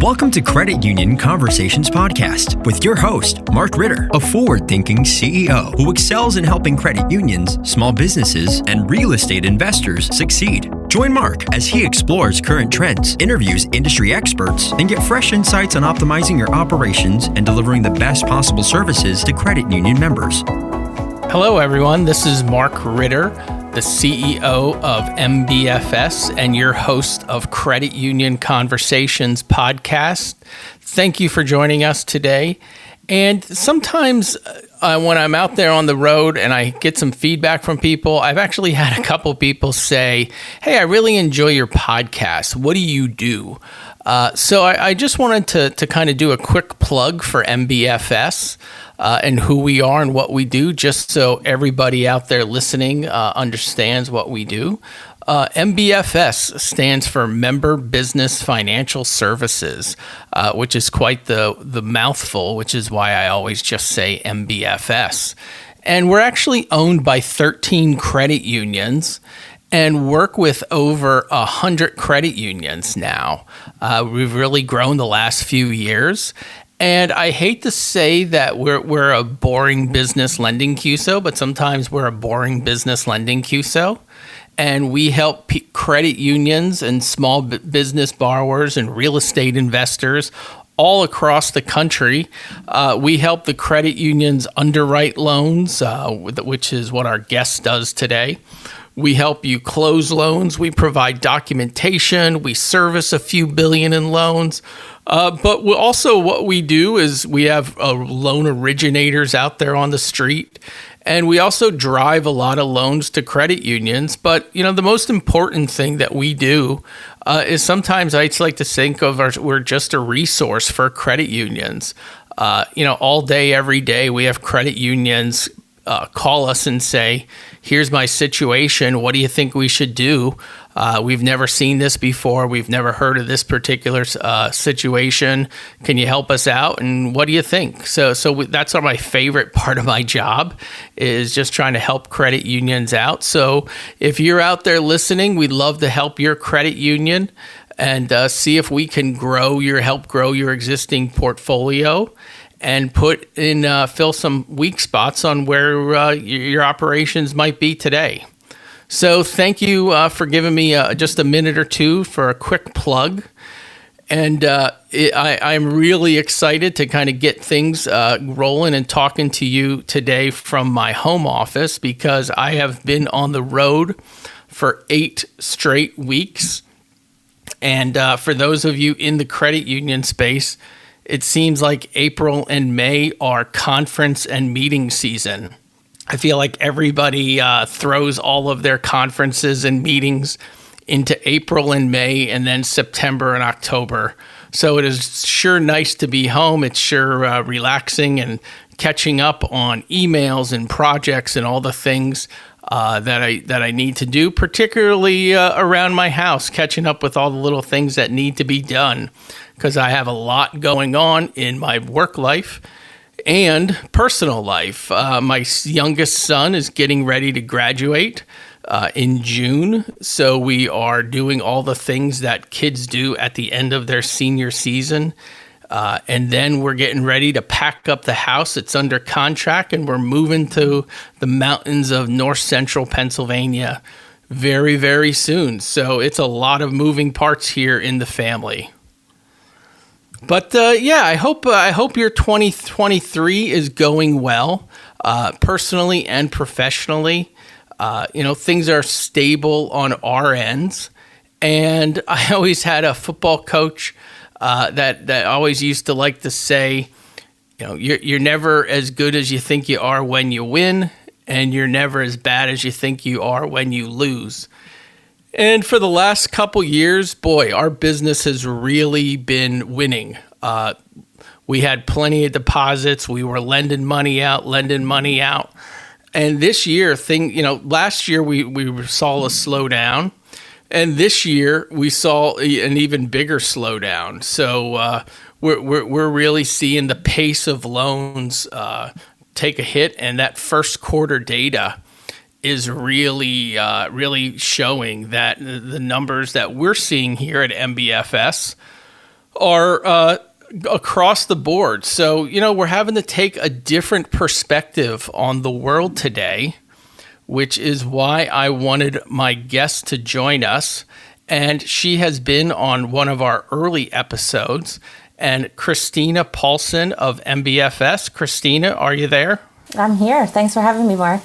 Welcome to Credit Union Conversations Podcast with your host, Mark Ritter, a forward thinking CEO who excels in helping credit unions, small businesses, and real estate investors succeed. Join Mark as he explores current trends, interviews industry experts, and get fresh insights on optimizing your operations and delivering the best possible services to credit union members. Hello, everyone. This is Mark Ritter, the CEO of MBFS and your host of Credit Union Conversations podcast. Thank you for joining us today. And sometimes uh, when I'm out there on the road and I get some feedback from people, I've actually had a couple people say, Hey, I really enjoy your podcast. What do you do? Uh, so I, I, just wanted to, to kind of do a quick plug for MBFS uh, and who we are and what we do, just so everybody out there listening uh, understands what we do. Uh, MBFS stands for Member Business Financial Services, uh, which is quite the, the mouthful, which is why I always just say MBFS. And we're actually owned by 13 credit unions and work with over 100 credit unions now. Uh, we've really grown the last few years. And I hate to say that we're, we're a boring business lending QSO, but sometimes we're a boring business lending QSO. And we help p- credit unions and small b- business borrowers and real estate investors all across the country. Uh, we help the credit unions underwrite loans, uh, which is what our guest does today. We help you close loans. We provide documentation. We service a few billion in loans. Uh, but also, what we do is we have uh, loan originators out there on the street. And we also drive a lot of loans to credit unions. But, you know, the most important thing that we do uh, is sometimes I like to think of our, we're just a resource for credit unions. Uh, you know, all day, every day, we have credit unions uh, call us and say, here's my situation. What do you think we should do? Uh, we've never seen this before. We've never heard of this particular uh, situation. Can you help us out? And what do you think? So, so that's my favorite part of my job is just trying to help credit unions out. So, if you're out there listening, we'd love to help your credit union and uh, see if we can grow your help grow your existing portfolio and put in uh, fill some weak spots on where uh, your operations might be today. So thank you uh, for giving me uh, just a minute or two for a quick plug. And uh, it, I, am really excited to kind of get things uh, rolling and talking to you today from my home office because I have been on the road for eight straight weeks. And for those of you in the credit union space, it seems like April and May are conference and meeting season. I feel like everybody uh, throws all of their conferences and meetings into April and May and then September and October. So it is sure nice to be home. It's sure uh, relaxing and catching up on emails and projects and all the things uh, that I that I need to do, particularly uh, around my house, catching up with all the little things that need to be done because I have a lot going on in my work life and personal life. Uh, my youngest son is getting ready to graduate uh, in June. So we are doing all the things that kids do at the end of their senior season. Uh, and then we're getting ready to pack up the house. It's under contract, and we're moving to the mountains of north central Pennsylvania very, very soon. So it's a lot of moving parts here in the family. But uh, yeah, I hope uh, I hope your 2023 is going well, uh, personally and professionally. Uh, you know, things are stable on our ends, and I always had a football coach uh, that that always used to like to say, you know, you're you're never as good as you think you are when you win, and you're never as bad as you think you are when you lose. And for the last couple years, boy, our business has really been winning. Uh, we had plenty of deposits. We were lending money out, lending money out. And this year, thing you know, last year we we saw a slowdown, and this year we saw an even bigger slowdown. So uh, we're, we're we're really seeing the pace of loans uh, take a hit, and that first quarter data is really uh, really showing that the numbers that we're seeing here at MBFS are uh, across the board. So, you know, we're having to take a different perspective on the world today, which is why I wanted my guest to join us. And she has been on one of our early episodes. And Kristina Paulson of MBFS. Kristina, are you there? I'm here. Thanks for having me, Mark.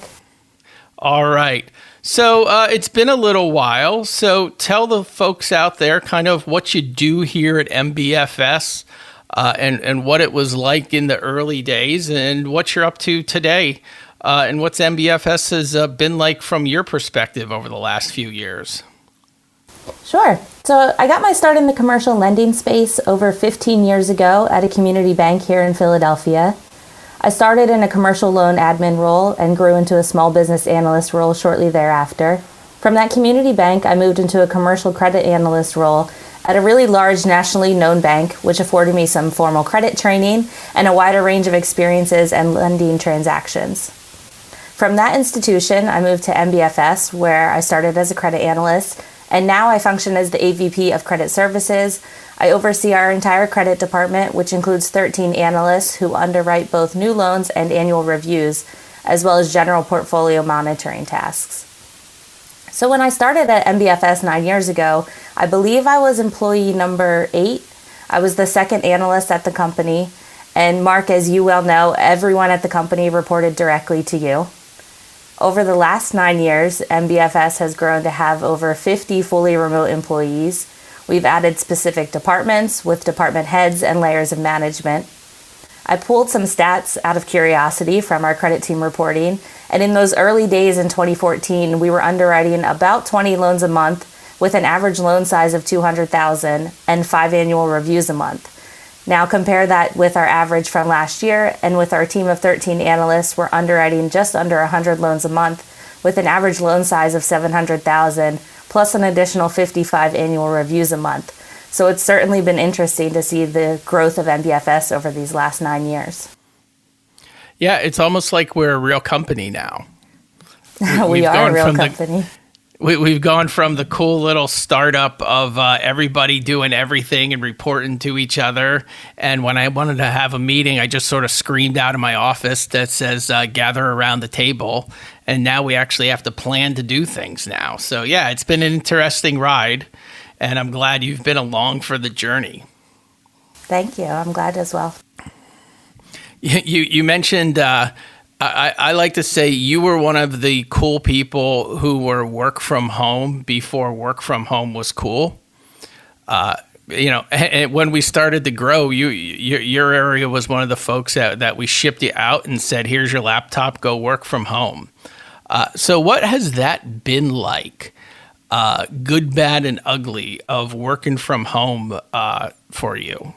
All right. So uh, it's been a little while. So tell the folks out there kind of what you do here at MBFS uh, and, and what it was like in the early days and what you're up to today uh, and what's MBFS has uh, been like from your perspective over the last few years. Sure. So I got my start in the commercial lending space over 15 years ago at a community bank here in Philadelphia. I started in a commercial loan admin role and grew into a small business analyst role shortly thereafter. From that community bank, I moved into a commercial credit analyst role at a really large nationally known bank, which afforded me some formal credit training and a wider range of experiences and lending transactions. From that institution, I moved to MBFS, where I started as a credit analyst, and now I function as the AVP of Credit Services, I oversee our entire credit department, which includes 13 analysts who underwrite both new loans and annual reviews, as well as general portfolio monitoring tasks. So, when I started at MBFS nine years ago, I believe I was employee number eight. I was the second analyst at the company. And, Mark, as you well know, everyone at the company reported directly to you. Over the last nine years, MBFS has grown to have over 50 fully remote employees We've added specific departments with department heads and layers of management. I pulled some stats out of curiosity from our credit team reporting, and in those early days in 2014, we were underwriting about 20 loans a month with an average loan size of 200,000 and 5 annual reviews a month. Now compare that with our average from last year and with our team of 13 analysts, we're underwriting just under 100 loans a month with an average loan size of 700,000 plus an additional 55 annual reviews a month. So it's certainly been interesting to see the growth of MBFS over these last nine years. Yeah, it's almost like we're a real company now. we are a real company. The, we, we've gone from the cool little startup of uh, everybody doing everything and reporting to each other. And when I wanted to have a meeting, I just sort of screamed out of my office that says, uh, gather around the table. And now we actually have to plan to do things now. So, yeah, it's been an interesting ride. And I'm glad you've been along for the journey. Thank you. I'm glad as well. You, you mentioned, uh, I, I like to say you were one of the cool people who were work from home before work from home was cool. Uh, you know, when we started to grow, you your, your area was one of the folks that, that we shipped you out and said, "Here's your laptop, go work from home." Uh, so, what has that been like? Uh, good, bad, and ugly of working from home uh, for you?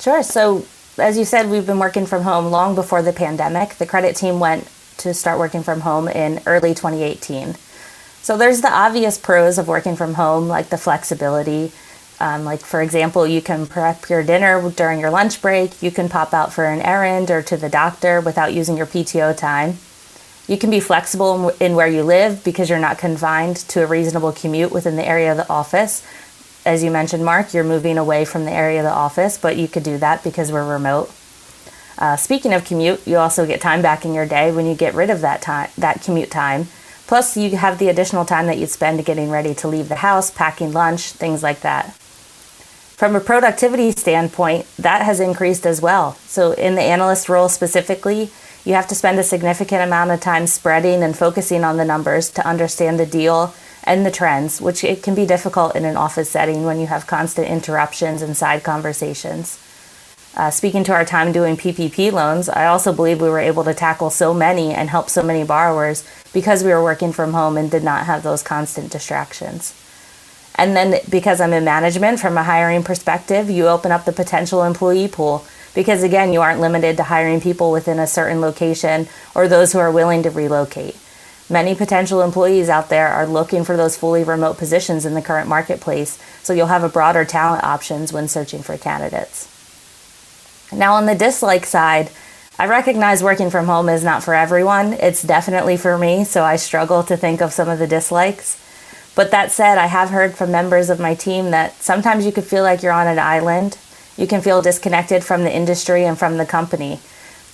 Sure. So, as you said, we've been working from home long before the pandemic. The credit team went to start working from home in early 2018. So there's the obvious pros of working from home, like the flexibility. Um, like, for example, you can prep your dinner during your lunch break, you can pop out for an errand or to the doctor without using your PTO time. You can be flexible in where you live because you're not confined to a reasonable commute within the area of the office as you mentioned, Mark, you're moving away from the area of the office, but you could do that because we're remote. Uh, speaking of commute, you also get time back in your day when you get rid of that time, that commute time. Plus, you have the additional time that you'd spend getting ready to leave the house, packing lunch, things like that. From a productivity standpoint, that has increased as well. So, in the analyst role specifically, you have to spend a significant amount of time spreading and focusing on the numbers to understand the deal and the trends, which it can be difficult in an office setting when you have constant interruptions and side conversations. Uh, speaking to our time doing PPP loans, I also believe we were able to tackle so many and help so many borrowers because we were working from home and did not have those constant distractions. And then, because I'm in management from a hiring perspective, you open up the potential employee pool because, again, you aren't limited to hiring people within a certain location or those who are willing to relocate. Many potential employees out there are looking for those fully remote positions in the current marketplace, so you'll have a broader talent options when searching for candidates. Now, on the dislike side, I recognize working from home is not for everyone. It's definitely for me, so I struggle to think of some of the dislikes. But that said, I have heard from members of my team that sometimes you could feel like you're on an island. You can feel disconnected from the industry and from the company.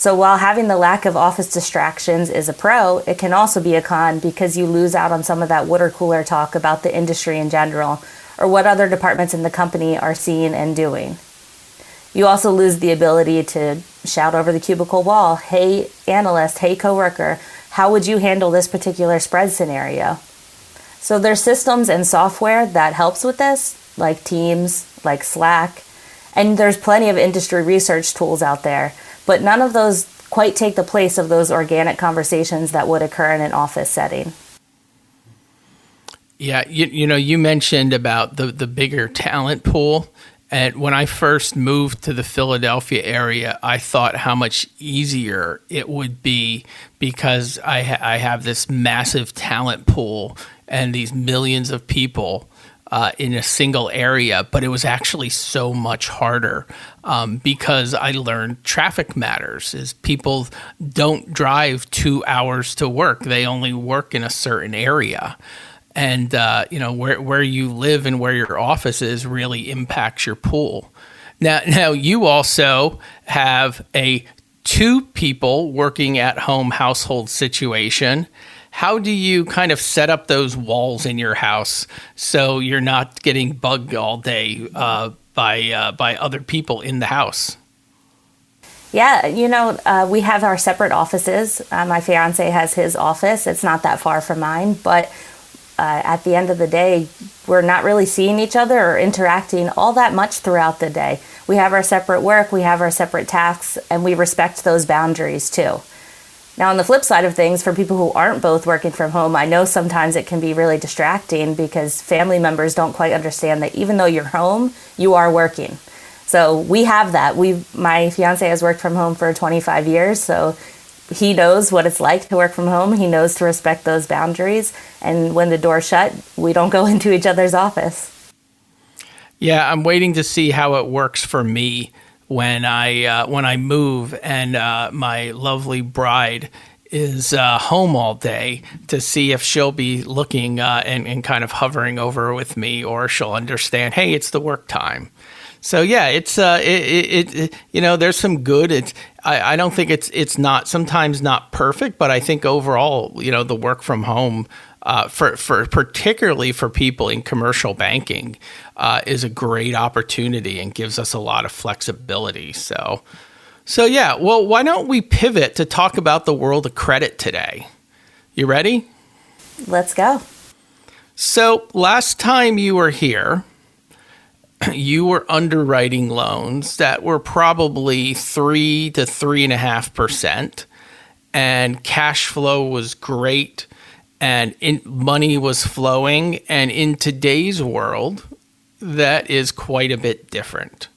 So while having the lack of office distractions is a pro, it can also be a con because you lose out on some of that water cooler talk about the industry in general or what other departments in the company are seeing and doing. You also lose the ability to shout over the cubicle wall, hey analyst, hey coworker, how would you handle this particular spread scenario? So there's systems and software that helps with this, like Teams, like Slack, and there's plenty of industry research tools out there but none of those quite take the place of those organic conversations that would occur in an office setting. Yeah, you, you know, you mentioned about the, the bigger talent pool. And when I first moved to the Philadelphia area, I thought how much easier it would be because I, ha- I have this massive talent pool and these millions of people uh, in a single area, but it was actually so much harder um, because I learned traffic matters. Is people don't drive two hours to work; they only work in a certain area, and uh, you know where where you live and where your office is really impacts your pool. Now, now you also have a two people working at home household situation how do you kind of set up those walls in your house so you're not getting bugged all day uh, by uh, by other people in the house? Yeah, you know, uh, we have our separate offices. Uh, my fiance has his office. It's not that far from mine, but uh, at the end of the day, we're not really seeing each other or interacting all that much throughout the day. We have our separate work, we have our separate tasks, and we respect those boundaries too. Now, on the flip side of things, for people who aren't both working from home, I know sometimes it can be really distracting because family members don't quite understand that even though you're home, you are working. So we have that. We, my fiance has worked from home for 25 years, so he knows what it's like to work from home. He knows to respect those boundaries, and when the door's shut, we don't go into each other's office. Yeah, I'm waiting to see how it works for me when I uh, when I move and uh, my lovely bride is uh, home all day to see if she'll be looking uh, and, and kind of hovering over with me or she'll understand hey it's the work time. So yeah it's uh it, it, it you know there's some good it's I, I don't think it's it's not sometimes not perfect but i think overall you know the work from home uh, for, for particularly for people in commercial banking uh, is a great opportunity and gives us a lot of flexibility. So, so yeah. Well, why don't we pivot to talk about the world of credit today? You ready? Let's go. So last time you were here, you were underwriting loans that were probably three to three and a half percent, and cash flow was great and in, money was flowing. And in today's world, that is quite a bit different.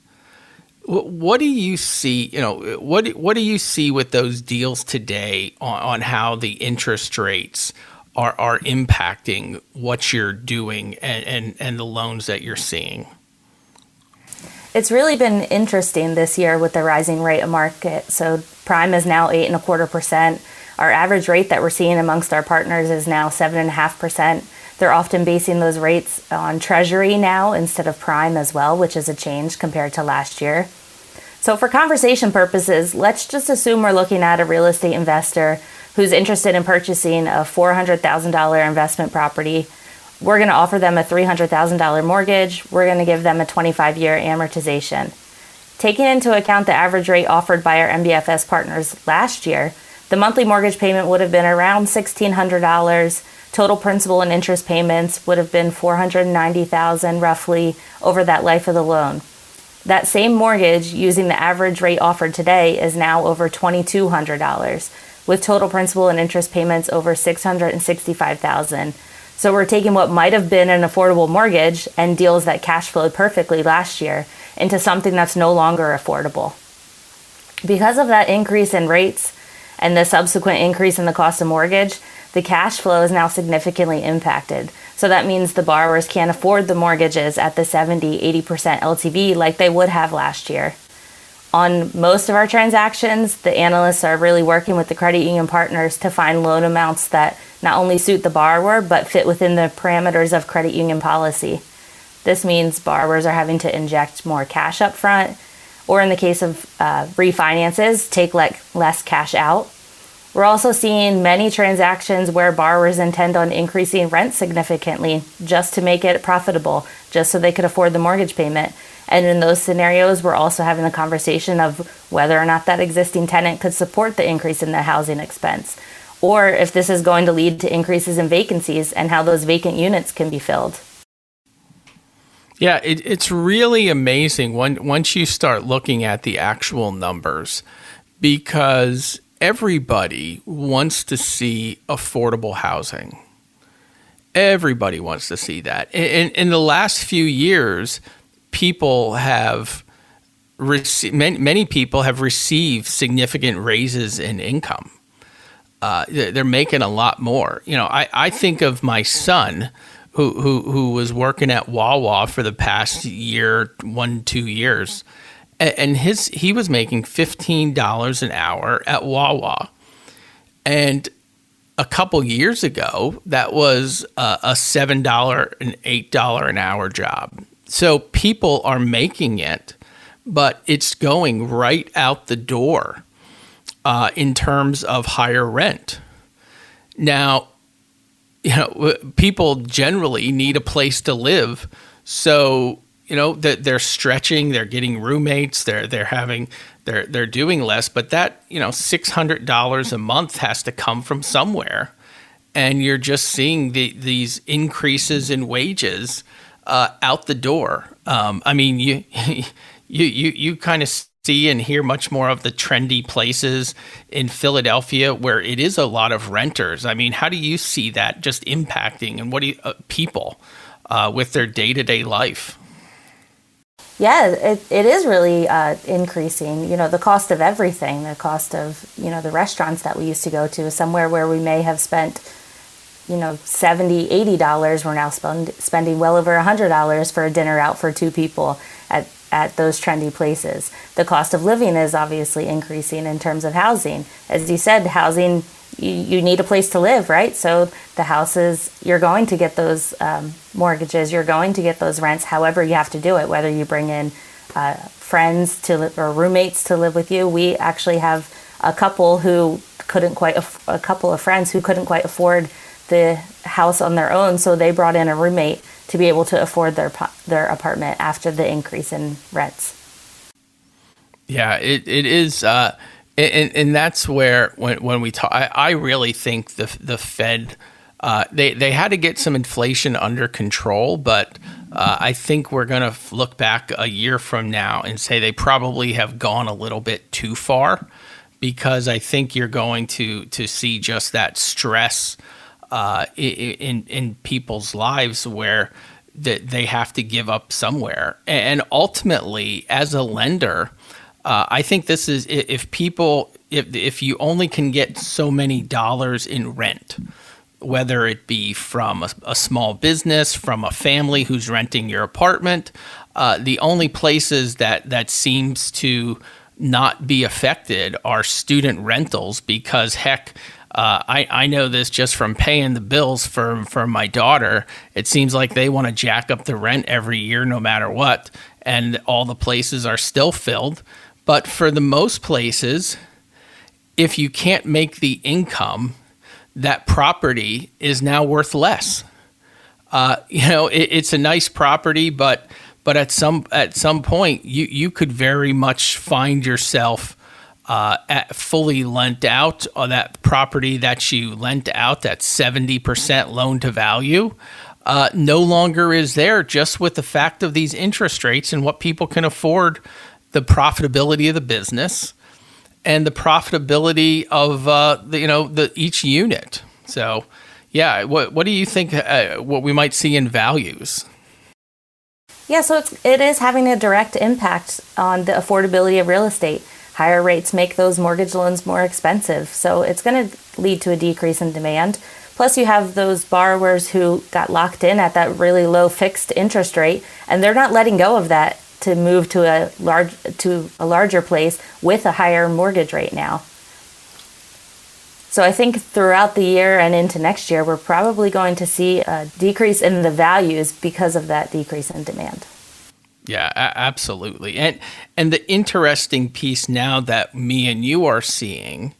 What do you see? You know, what what do you see with those deals today on, on how the interest rates are are impacting what you're doing and, and, and the loans that you're seeing? It's really been interesting this year with the rising rate of market. So prime is now eight and a quarter percent our average rate that we're seeing amongst our partners is now 7.5%. They're often basing those rates on Treasury now instead of prime as well, which is a change compared to last year. So, for conversation purposes, let's just assume we're looking at a real estate investor who's interested in purchasing a $400,000 investment property. We're going to offer them a $300,000 mortgage. We're going to give them a 25 year amortization. Taking into account the average rate offered by our MBFS partners last year, the monthly mortgage payment would have been around $1,600. Total principal and interest payments would have been $490,000, roughly over that life of the loan. That same mortgage using the average rate offered today is now over $2,200 with total principal and interest payments over $665,000. So we're taking what might have been an affordable mortgage and deals that cash flowed perfectly last year into something that's no longer affordable. Because of that increase in rates, and the subsequent increase in the cost of mortgage, the cash flow is now significantly impacted. So that means the borrowers can't afford the mortgages at the 70, 80% LTV like they would have last year. On most of our transactions, the analysts are really working with the credit union partners to find loan amounts that not only suit the borrower but fit within the parameters of credit union policy. This means borrowers are having to inject more cash up front, or in the case of uh, refinances, take le- less cash out. We're also seeing many transactions where borrowers intend on increasing rent significantly just to make it profitable, just so they could afford the mortgage payment. And in those scenarios, we're also having the conversation of whether or not that existing tenant could support the increase in the housing expense, or if this is going to lead to increases in vacancies and how those vacant units can be filled. Yeah, it, it's really amazing when, once you start looking at the actual numbers because everybody wants to see affordable housing. Everybody wants to see that. In, in the last few years, people have received, many, many people have received significant raises in income. Uh, they're making a lot more. You know, I, I think of my son who, who, who was working at Wawa for the past year, one, two years. And his he was making fifteen dollars an hour at Wawa, and a couple years ago that was a, a seven dollar and eight dollar an hour job. So people are making it, but it's going right out the door uh, in terms of higher rent. Now, you know, people generally need a place to live. So, you know, that they're stretching, they're getting roommates, they're they're having they're they're doing less, but that, you know, $600 a month has to come from somewhere. And you're just seeing the, these increases in wages uh, out the door. Um, I mean, you you you you kind of see and hear much more of the trendy places in Philadelphia where it is a lot of renters. I mean, how do you see that just impacting and what do you, uh, people uh, with their day to day life? Yeah, it, it is really uh, increasing. You know, the cost of everything, the cost of, you know, the restaurants that we used to go to, somewhere where we may have spent you know 70 80 dollars we're now spend, spending well over a hundred dollars for a dinner out for two people at at those trendy places the cost of living is obviously increasing in terms of housing as you said housing you, you need a place to live right so the houses you're going to get those um, mortgages you're going to get those rents however you have to do it whether you bring in uh, friends to li- or roommates to live with you we actually have a couple who couldn't quite aff- a couple of friends who couldn't quite afford the house on their own, so they brought in a roommate to be able to afford their their apartment after the increase in rents. Yeah, it, it is, uh, and and that's where when when we talk, I, I really think the the Fed. Uh, they they had to get some inflation under control, but uh, I think we're going to look back a year from now and say they probably have gone a little bit too far, because I think you're going to to see just that stress uh, in in people's lives where that they have to give up somewhere. And ultimately, as a lender, uh, I think this is if people if if you only can get so many dollars in rent, whether it be from a, a small business, from a family who's renting your apartment, uh, the only places that that seems to not be affected are student rentals because heck uh, I, I know this just from paying the bills for, for my daughter. It seems like they want to jack up the rent every year, no matter what, and all the places are still filled. But for the most places, if you can't make the income, that property is now worth less. Uh, you know, it, it's a nice property, but but at some at some point, you you could very much find yourself uh, fully lent out on that property that you lent out That 70% loan to value uh, no longer is there just with the fact of these interest rates and what people can afford the profitability of the business and the profitability of uh, the, you know the each unit. So yeah what, what do you think uh, what we might see in values? Yeah so it's, it is having a direct impact on the affordability of real estate. Higher rates make those mortgage loans more expensive, so it's going to lead to a decrease in demand. Plus, you have those borrowers who got locked in at that really low fixed interest rate, and they're not letting go of that to move to a large to a larger place with a higher mortgage rate now. So I think throughout the year and into next year, we're probably going to see a decrease in the values because of that decrease in demand. Yeah, absolutely. And and the interesting piece now that me and you are seeing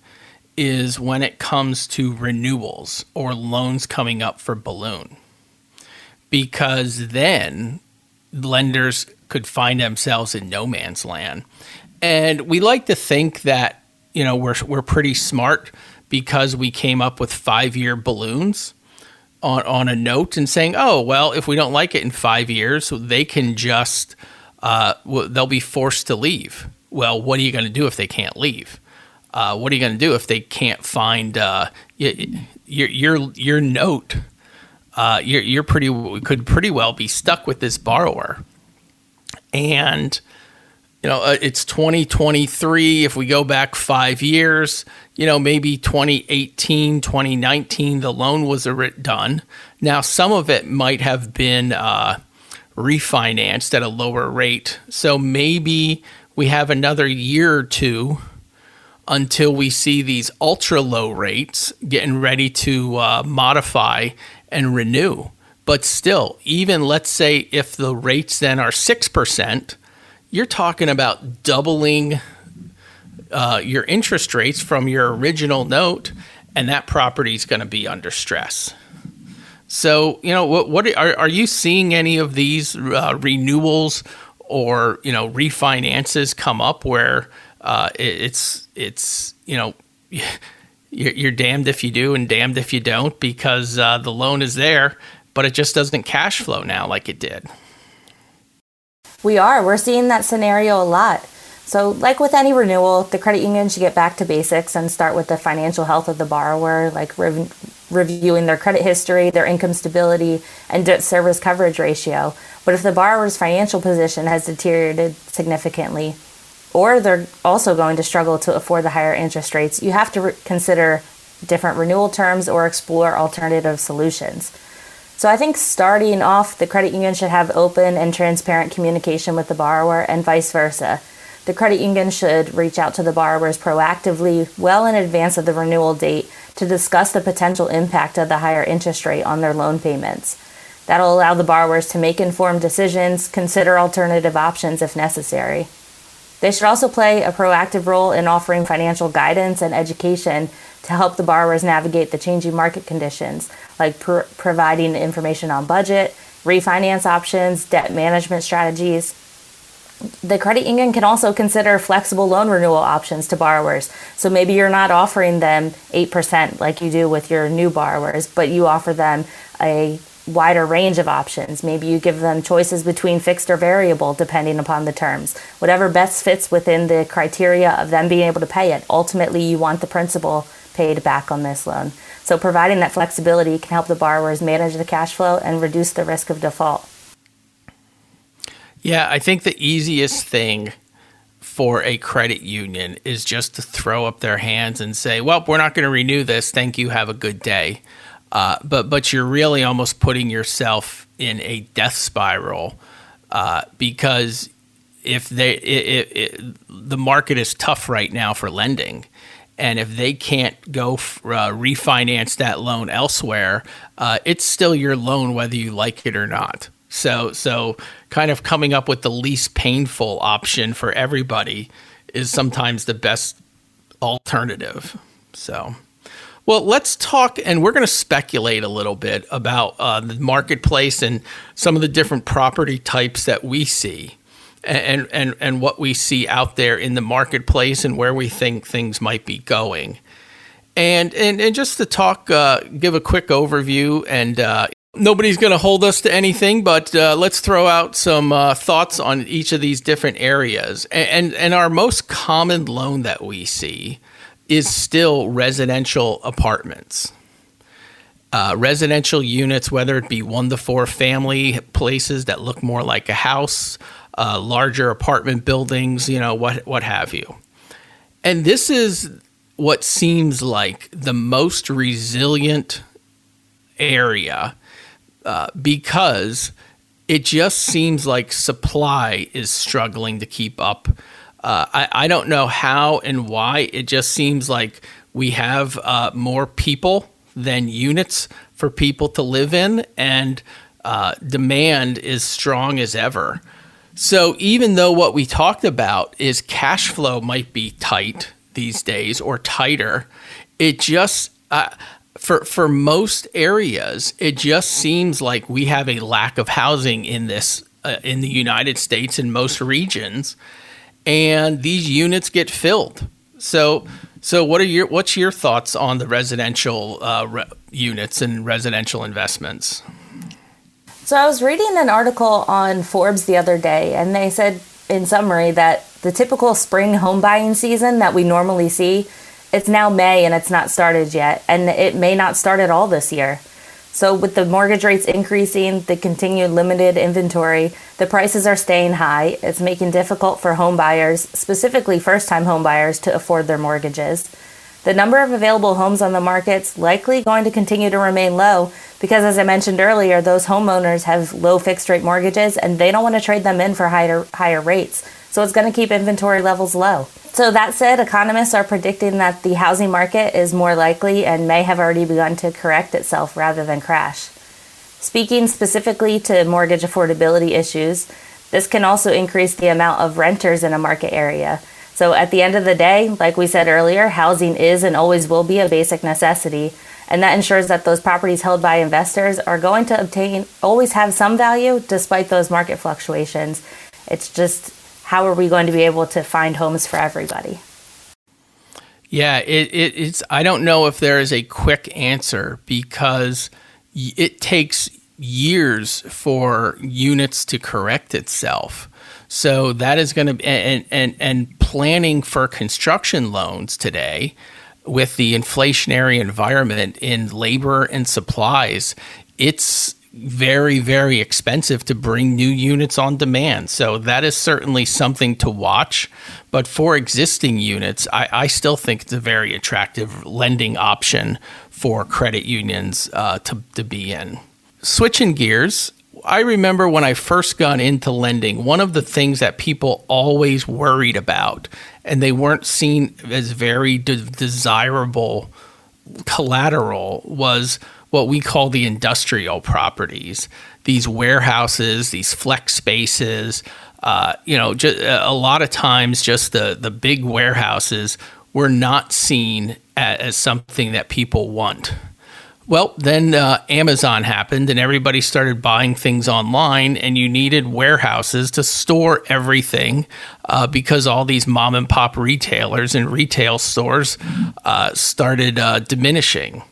is when it comes to renewals or loans coming up for balloon. Because then lenders could find themselves in no man's land. And we like to think that, you know, we're we're pretty smart because we came up with 5-year balloons on on a note and saying, "Oh, well, if we don't like it in 5 years, they can just uh, they'll be forced to leave." Well, what are you going to do if they can't leave? Uh, what are you going to do if they can't find uh, your your your note? Uh, you're you're pretty could pretty well be stuck with this borrower, and you know uh, it's 2023. If we go back five years, you know maybe 2018, 2019, the loan was done. Now some of it might have been uh, refinanced at a lower rate, so maybe we have another year or two until we see these ultra low rates getting ready to uh, modify and renew. But still, even let's say if the rates then are 6%, you're talking about doubling uh, your interest rates from your original note, and that property is going to be under stress. So, you know, what, what are, are you seeing any of these uh, renewals or, you know, refinances come up where uh, it, it's it's you know you're, damned if you do and damned if you don't because uh, the loan is there, but it just doesn't cash flow now like it did. We are. We're seeing that scenario a lot. So, like with any renewal, the credit union should get back to basics and start with the financial health of the borrower, like rev- reviewing their credit history, their income stability, and debt service coverage ratio. But if the borrower's financial position has deteriorated significantly, or they're also going to struggle to afford the higher interest rates, you have to re- consider different renewal terms or explore alternative solutions. So I think starting off, the credit union should have open and transparent communication with the borrower and vice versa. The credit union should reach out to the borrowers proactively well in advance of the renewal date to discuss the potential impact of the higher interest rate on their loan payments. That'll allow the borrowers to make informed decisions, consider alternative options if necessary. They should also play a proactive role in offering financial guidance and education to help the borrowers navigate the changing market conditions, like pr- providing information on budget, refinance options, debt management strategies. The credit union can also consider flexible loan renewal options to borrowers. So maybe you're not offering them 8% like you do with your new borrowers, but you offer them a wider range of options. Maybe you give them choices between fixed or variable depending upon the terms. Whatever best fits within the criteria of them being able to pay it. Ultimately, you want the principal paid back on this loan. So providing that flexibility can help the borrowers manage the cash flow and reduce the risk of default. Yeah, I think the easiest thing for a credit union is just to throw up their hands and say, "Well, we're not going to renew this. Thank you. Have a good day." Uh, but but you're really almost putting yourself in a death spiral uh, because if they it, it, it, the market is tough right now for lending, and if they can't go f- uh, refinance that loan elsewhere, uh, it's still your loan whether you like it or not. So so kind of coming up with the least painful option for everybody is sometimes the best alternative. So. Well, let's talk, and we're going to speculate a little bit about uh, the marketplace and some of the different property types that we see, and and and what we see out there in the marketplace, and where we think things might be going. And and and just to talk, uh, give a quick overview, and uh, nobody's going to hold us to anything, but uh, let's throw out some uh, thoughts on each of these different areas. And, and and our most common loan that we see is still residential apartments. Uh, residential units, whether it be one to four family places that look more like a house, uh, larger apartment buildings, you know, what, what have you. And this is what seems like the most resilient area uh, because it just seems like supply is struggling to keep up. Uh, I, I don't know how and why. It just seems like we have uh, more people than units for people to live in, and uh, demand is strong as ever. So even though what we talked about is cash flow might be tight these days or tighter, it just uh, for for most areas it just seems like we have a lack of housing in this uh, in the United States in most regions, and these units get filled. So so what are your what's your thoughts on the residential uh, re- units and residential investments? So I was reading an article on Forbes the other day, and they said in summary that the typical spring home buying season that we normally see, it's now May and it's not started yet, and it may not start at all this year. So with the mortgage rates increasing, the continued limited inventory, the prices are staying high. It's making difficult for home buyers, specifically first-time home buyers, to afford their mortgages. The number of available homes on the market's likely going to continue to remain low because, as I mentioned earlier, those homeowners have low fixed rate mortgages and they don't want to trade them in for higher, higher rates. So it's going to keep inventory levels low. So, that said, economists are predicting that the housing market is more likely and may have already begun to correct itself rather than crash. Speaking specifically to mortgage affordability issues, this can also increase the amount of renters in a market area so at the end of the day, like we said earlier, housing is and always will be a basic necessity. And that ensures that those properties held by investors are going to obtain, always have some value despite those market fluctuations. It's just how are we going to be able to find homes for everybody? Yeah, it, it, it's. I don't know if there is a quick answer because it takes years for units to correct itself. So that is going to and and and planning for construction loans today with the inflationary environment in labor and supplies, it's very very expensive to bring new units on demand. So that is certainly something to watch. But for existing units, I, I still think it's a very attractive lending option for credit unions uh, to to be in. Switching gears, I remember when I first got into lending, one of the things that people always worried about, and they weren't seen as very de- desirable collateral, was what we call the industrial properties. These warehouses, these flex spaces, uh, you know, just, a lot of times just the, the big warehouses were not seen as, as something that people want. Well, then uh, Amazon happened and everybody started buying things online, and you needed warehouses to store everything uh, because all these mom and pop retailers and retail stores uh, started uh, diminishing.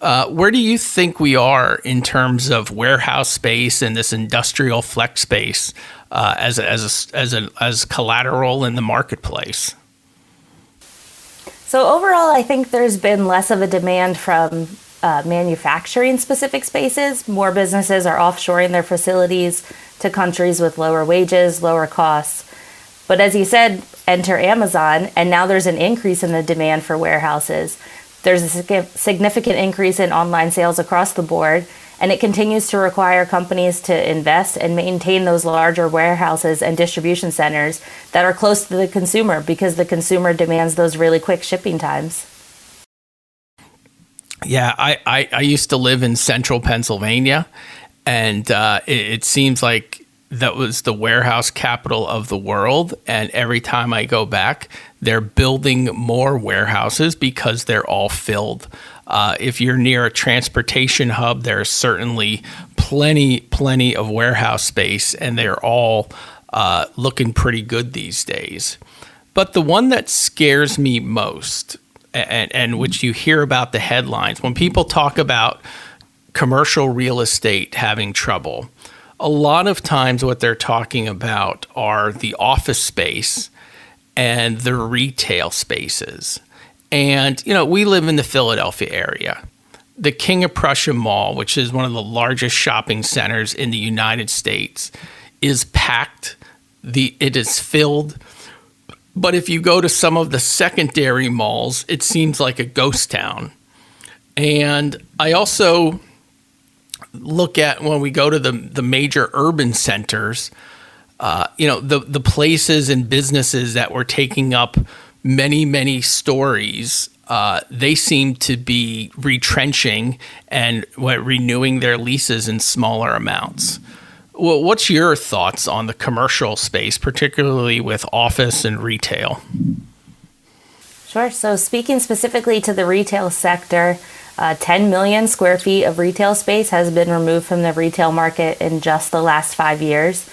Uh, where do you think we are in terms of warehouse space and this industrial flex space uh, as, as, a, as, a, as collateral in the marketplace? So, overall, I think there's been less of a demand from uh, manufacturing specific spaces. More businesses are offshoring their facilities to countries with lower wages, lower costs. But as you said, enter Amazon, and now there's an increase in the demand for warehouses. There's a significant increase in online sales across the board, and it continues to require companies to invest and maintain those larger warehouses and distribution centers that are close to the consumer because the consumer demands those really quick shipping times. Yeah, I, I, I, used to live in central Pennsylvania, and uh, it, it, seems like that was the warehouse capital of the world. And every time I go back, they're building more warehouses because they're all filled. Uh, if you're near a transportation hub, there's certainly plenty, plenty of warehouse space, and they're all uh, looking pretty good these days. But the one that scares me most and, and which you hear about the headlines. When people talk about commercial real estate having trouble a lot of times what they're talking about are the office space and the retail spaces. And you know we live in the philadelphia area. The king of prussia mall which is one of the largest shopping centers in the united states is packed. The it is filled but if you go to some of the secondary malls, it seems like a ghost town. And I also look at when we go to the the major urban centers, uh, you know, the the places and businesses that were taking up many many stories. Uh, they seem to be retrenching and what, renewing their leases in smaller amounts. Well, what's your thoughts on the commercial space, particularly with office and retail? Sure. So, speaking specifically to the retail sector, uh, 10 million square feet of retail space has been removed from the retail market in just the last five years.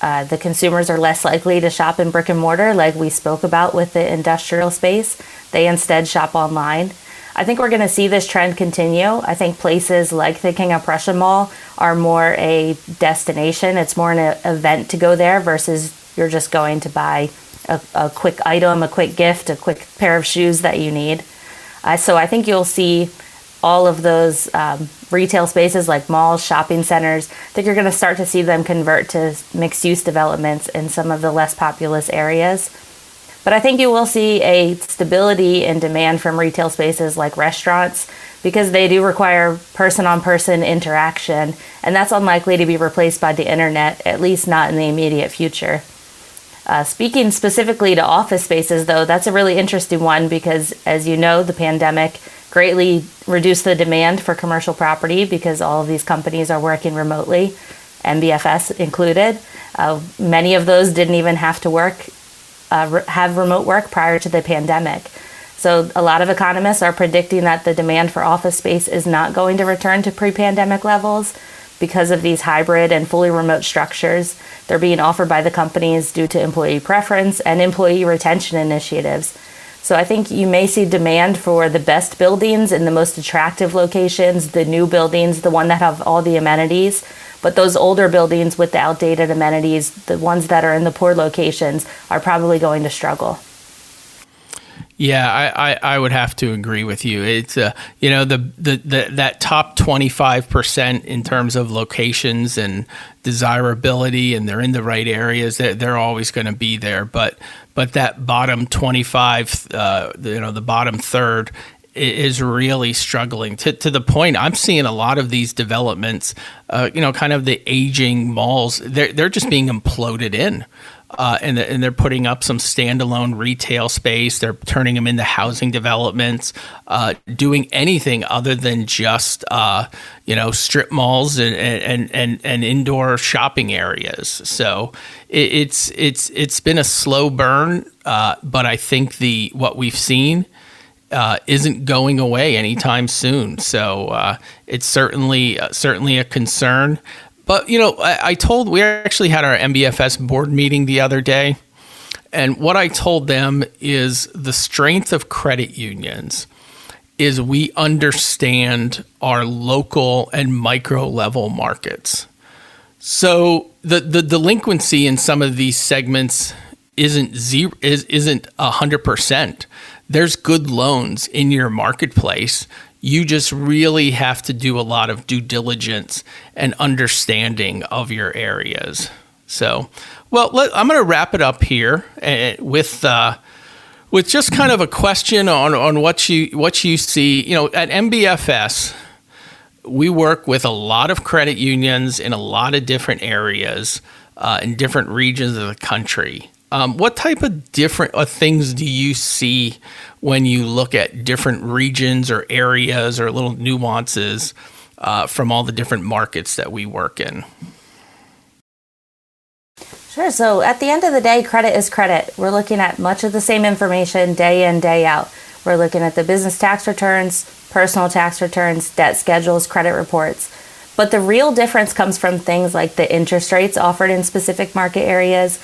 Uh, the consumers are less likely to shop in brick and mortar, like we spoke about with the industrial space. They instead shop online. I think we're going to see this trend continue. I think places like the King of Prussia Mall are more a destination. It's more an event to go there versus you're just going to buy a, a quick item, a quick gift, a quick pair of shoes that you need. Uh, so I think you'll see all of those um, retail spaces like malls, shopping centers. I think you're going to start to see them convert to mixed use developments in some of the less populous areas. But I think you will see a stability in demand from retail spaces like restaurants because they do require person on person interaction, and that's unlikely to be replaced by the internet, at least not in the immediate future. Uh, speaking specifically to office spaces, though, that's a really interesting one because, as you know, the pandemic greatly reduced the demand for commercial property because all of these companies are working remotely, MBFS included. Uh, many of those didn't even have to work uh, have remote work prior to the pandemic. So, a lot of economists are predicting that the demand for office space is not going to return to pre pandemic levels because of these hybrid and fully remote structures. They're being offered by the companies due to employee preference and employee retention initiatives. So, I think you may see demand for the best buildings in the most attractive locations, the new buildings, the one that have all the amenities but those older buildings with the outdated amenities, the ones that are in the poor locations, are probably going to struggle. Yeah, I, I, I, would have to agree with you. It's uh, you know the, the, the that top twenty five percent in terms of locations and desirability, and they're in the right areas. They're, they're always going to be there, but but that bottom twenty five, uh, you know, the bottom third is really struggling to, to the point I'm seeing a lot of these developments, uh, you know, kind of the aging malls, they're, they're just being imploded in. Uh, and, and they're putting up some standalone retail space. They're turning them into housing developments, uh, doing anything other than just uh, you know strip malls and, and and and indoor shopping areas. So it, it's it's it's been a slow burn, uh, but I think the what we've seen uh, isn't going away anytime soon. So uh, it's certainly uh, certainly a concern. But you know, I, I, told we actually had our MBFS board meeting the other day, and what I told them is the strength of credit unions is we understand our local and micro level markets. So the the delinquency in some of these segments isn't zero is isn't a hundred percent there's good loans in your marketplace. You just really have to do a lot of due diligence and understanding of your areas. So, well, let, I'm going to wrap it up here eh, with uh, with just kind of a question on on what you what you see. You know, at MBFS, we work with a lot of credit unions in a lot of different areas uh, in different regions of the country. Um, what type of different uh, things do you see when you look at different regions or areas or little nuances uh, from all the different markets that we work in? Sure. So at the end of the day, credit is credit. We're looking at much of the same information day in, day out. We're looking at the business tax returns, personal tax returns, debt schedules, credit reports. But the real difference comes from things like the interest rates offered in specific market areas,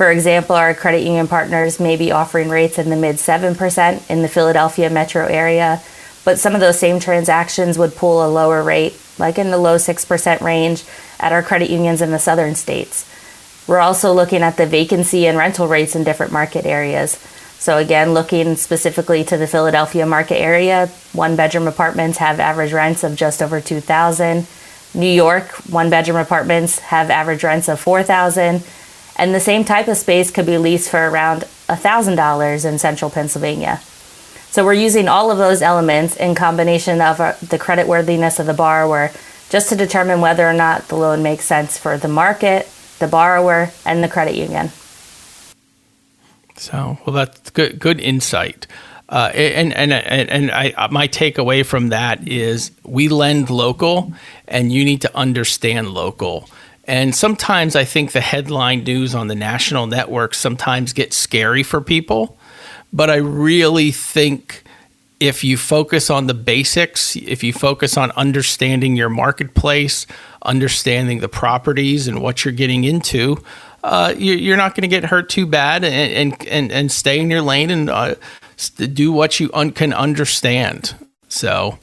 for example, our credit union partners may be offering rates in the mid 7% in the Philadelphia metro area, but some of those same transactions would pull a lower rate, like in the low 6% range, at our credit unions in the southern states. We're also looking at the vacancy and rental rates in different market areas. So, again, looking specifically to the Philadelphia market area, one bedroom apartments have average rents of just over 2000 New York, one bedroom apartments have average rents of 4000 and the same type of space could be leased for around $1,000 in central Pennsylvania. So we're using all of those elements in combination of our, the credit worthiness of the borrower, just to determine whether or not the loan makes sense for the market, the borrower, and the credit union. So, well, that's good. Good insight. Uh, and and and, and I, my takeaway from that is we lend local, and you need to understand local. And sometimes I think the headline news on the national networks sometimes gets scary for people, but I really think if you focus on the basics, if you focus on understanding your marketplace, understanding the properties and what you're getting into, uh, you're not going to get hurt too bad and, and, and, and, stay in your lane and uh, do what you un- can understand. So,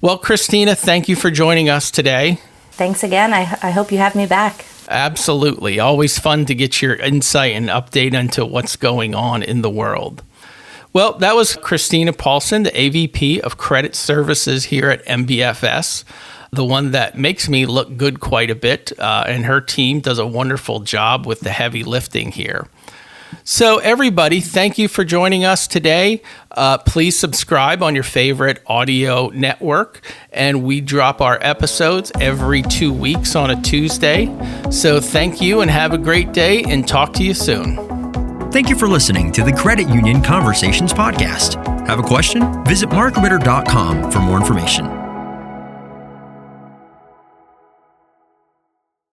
well, Kristina, thank you for joining us today. Thanks again. I, I hope you have me back. Absolutely. Always fun to get your insight and update into what's going on in the world. Well, that was Kristina Paulson, the AVP of Credit Services here at MBFS, the one that makes me look good quite a bit. Uh, and her team does a wonderful job with the heavy lifting here. So, everybody, thank you for joining us today. Uh, please subscribe on your favorite audio network, and we drop our episodes every two weeks on a Tuesday. So, thank you and have a great day, and talk to you soon. Thank you for listening to the Credit Union Conversations Podcast. Have a question? Visit markritter.com for more information.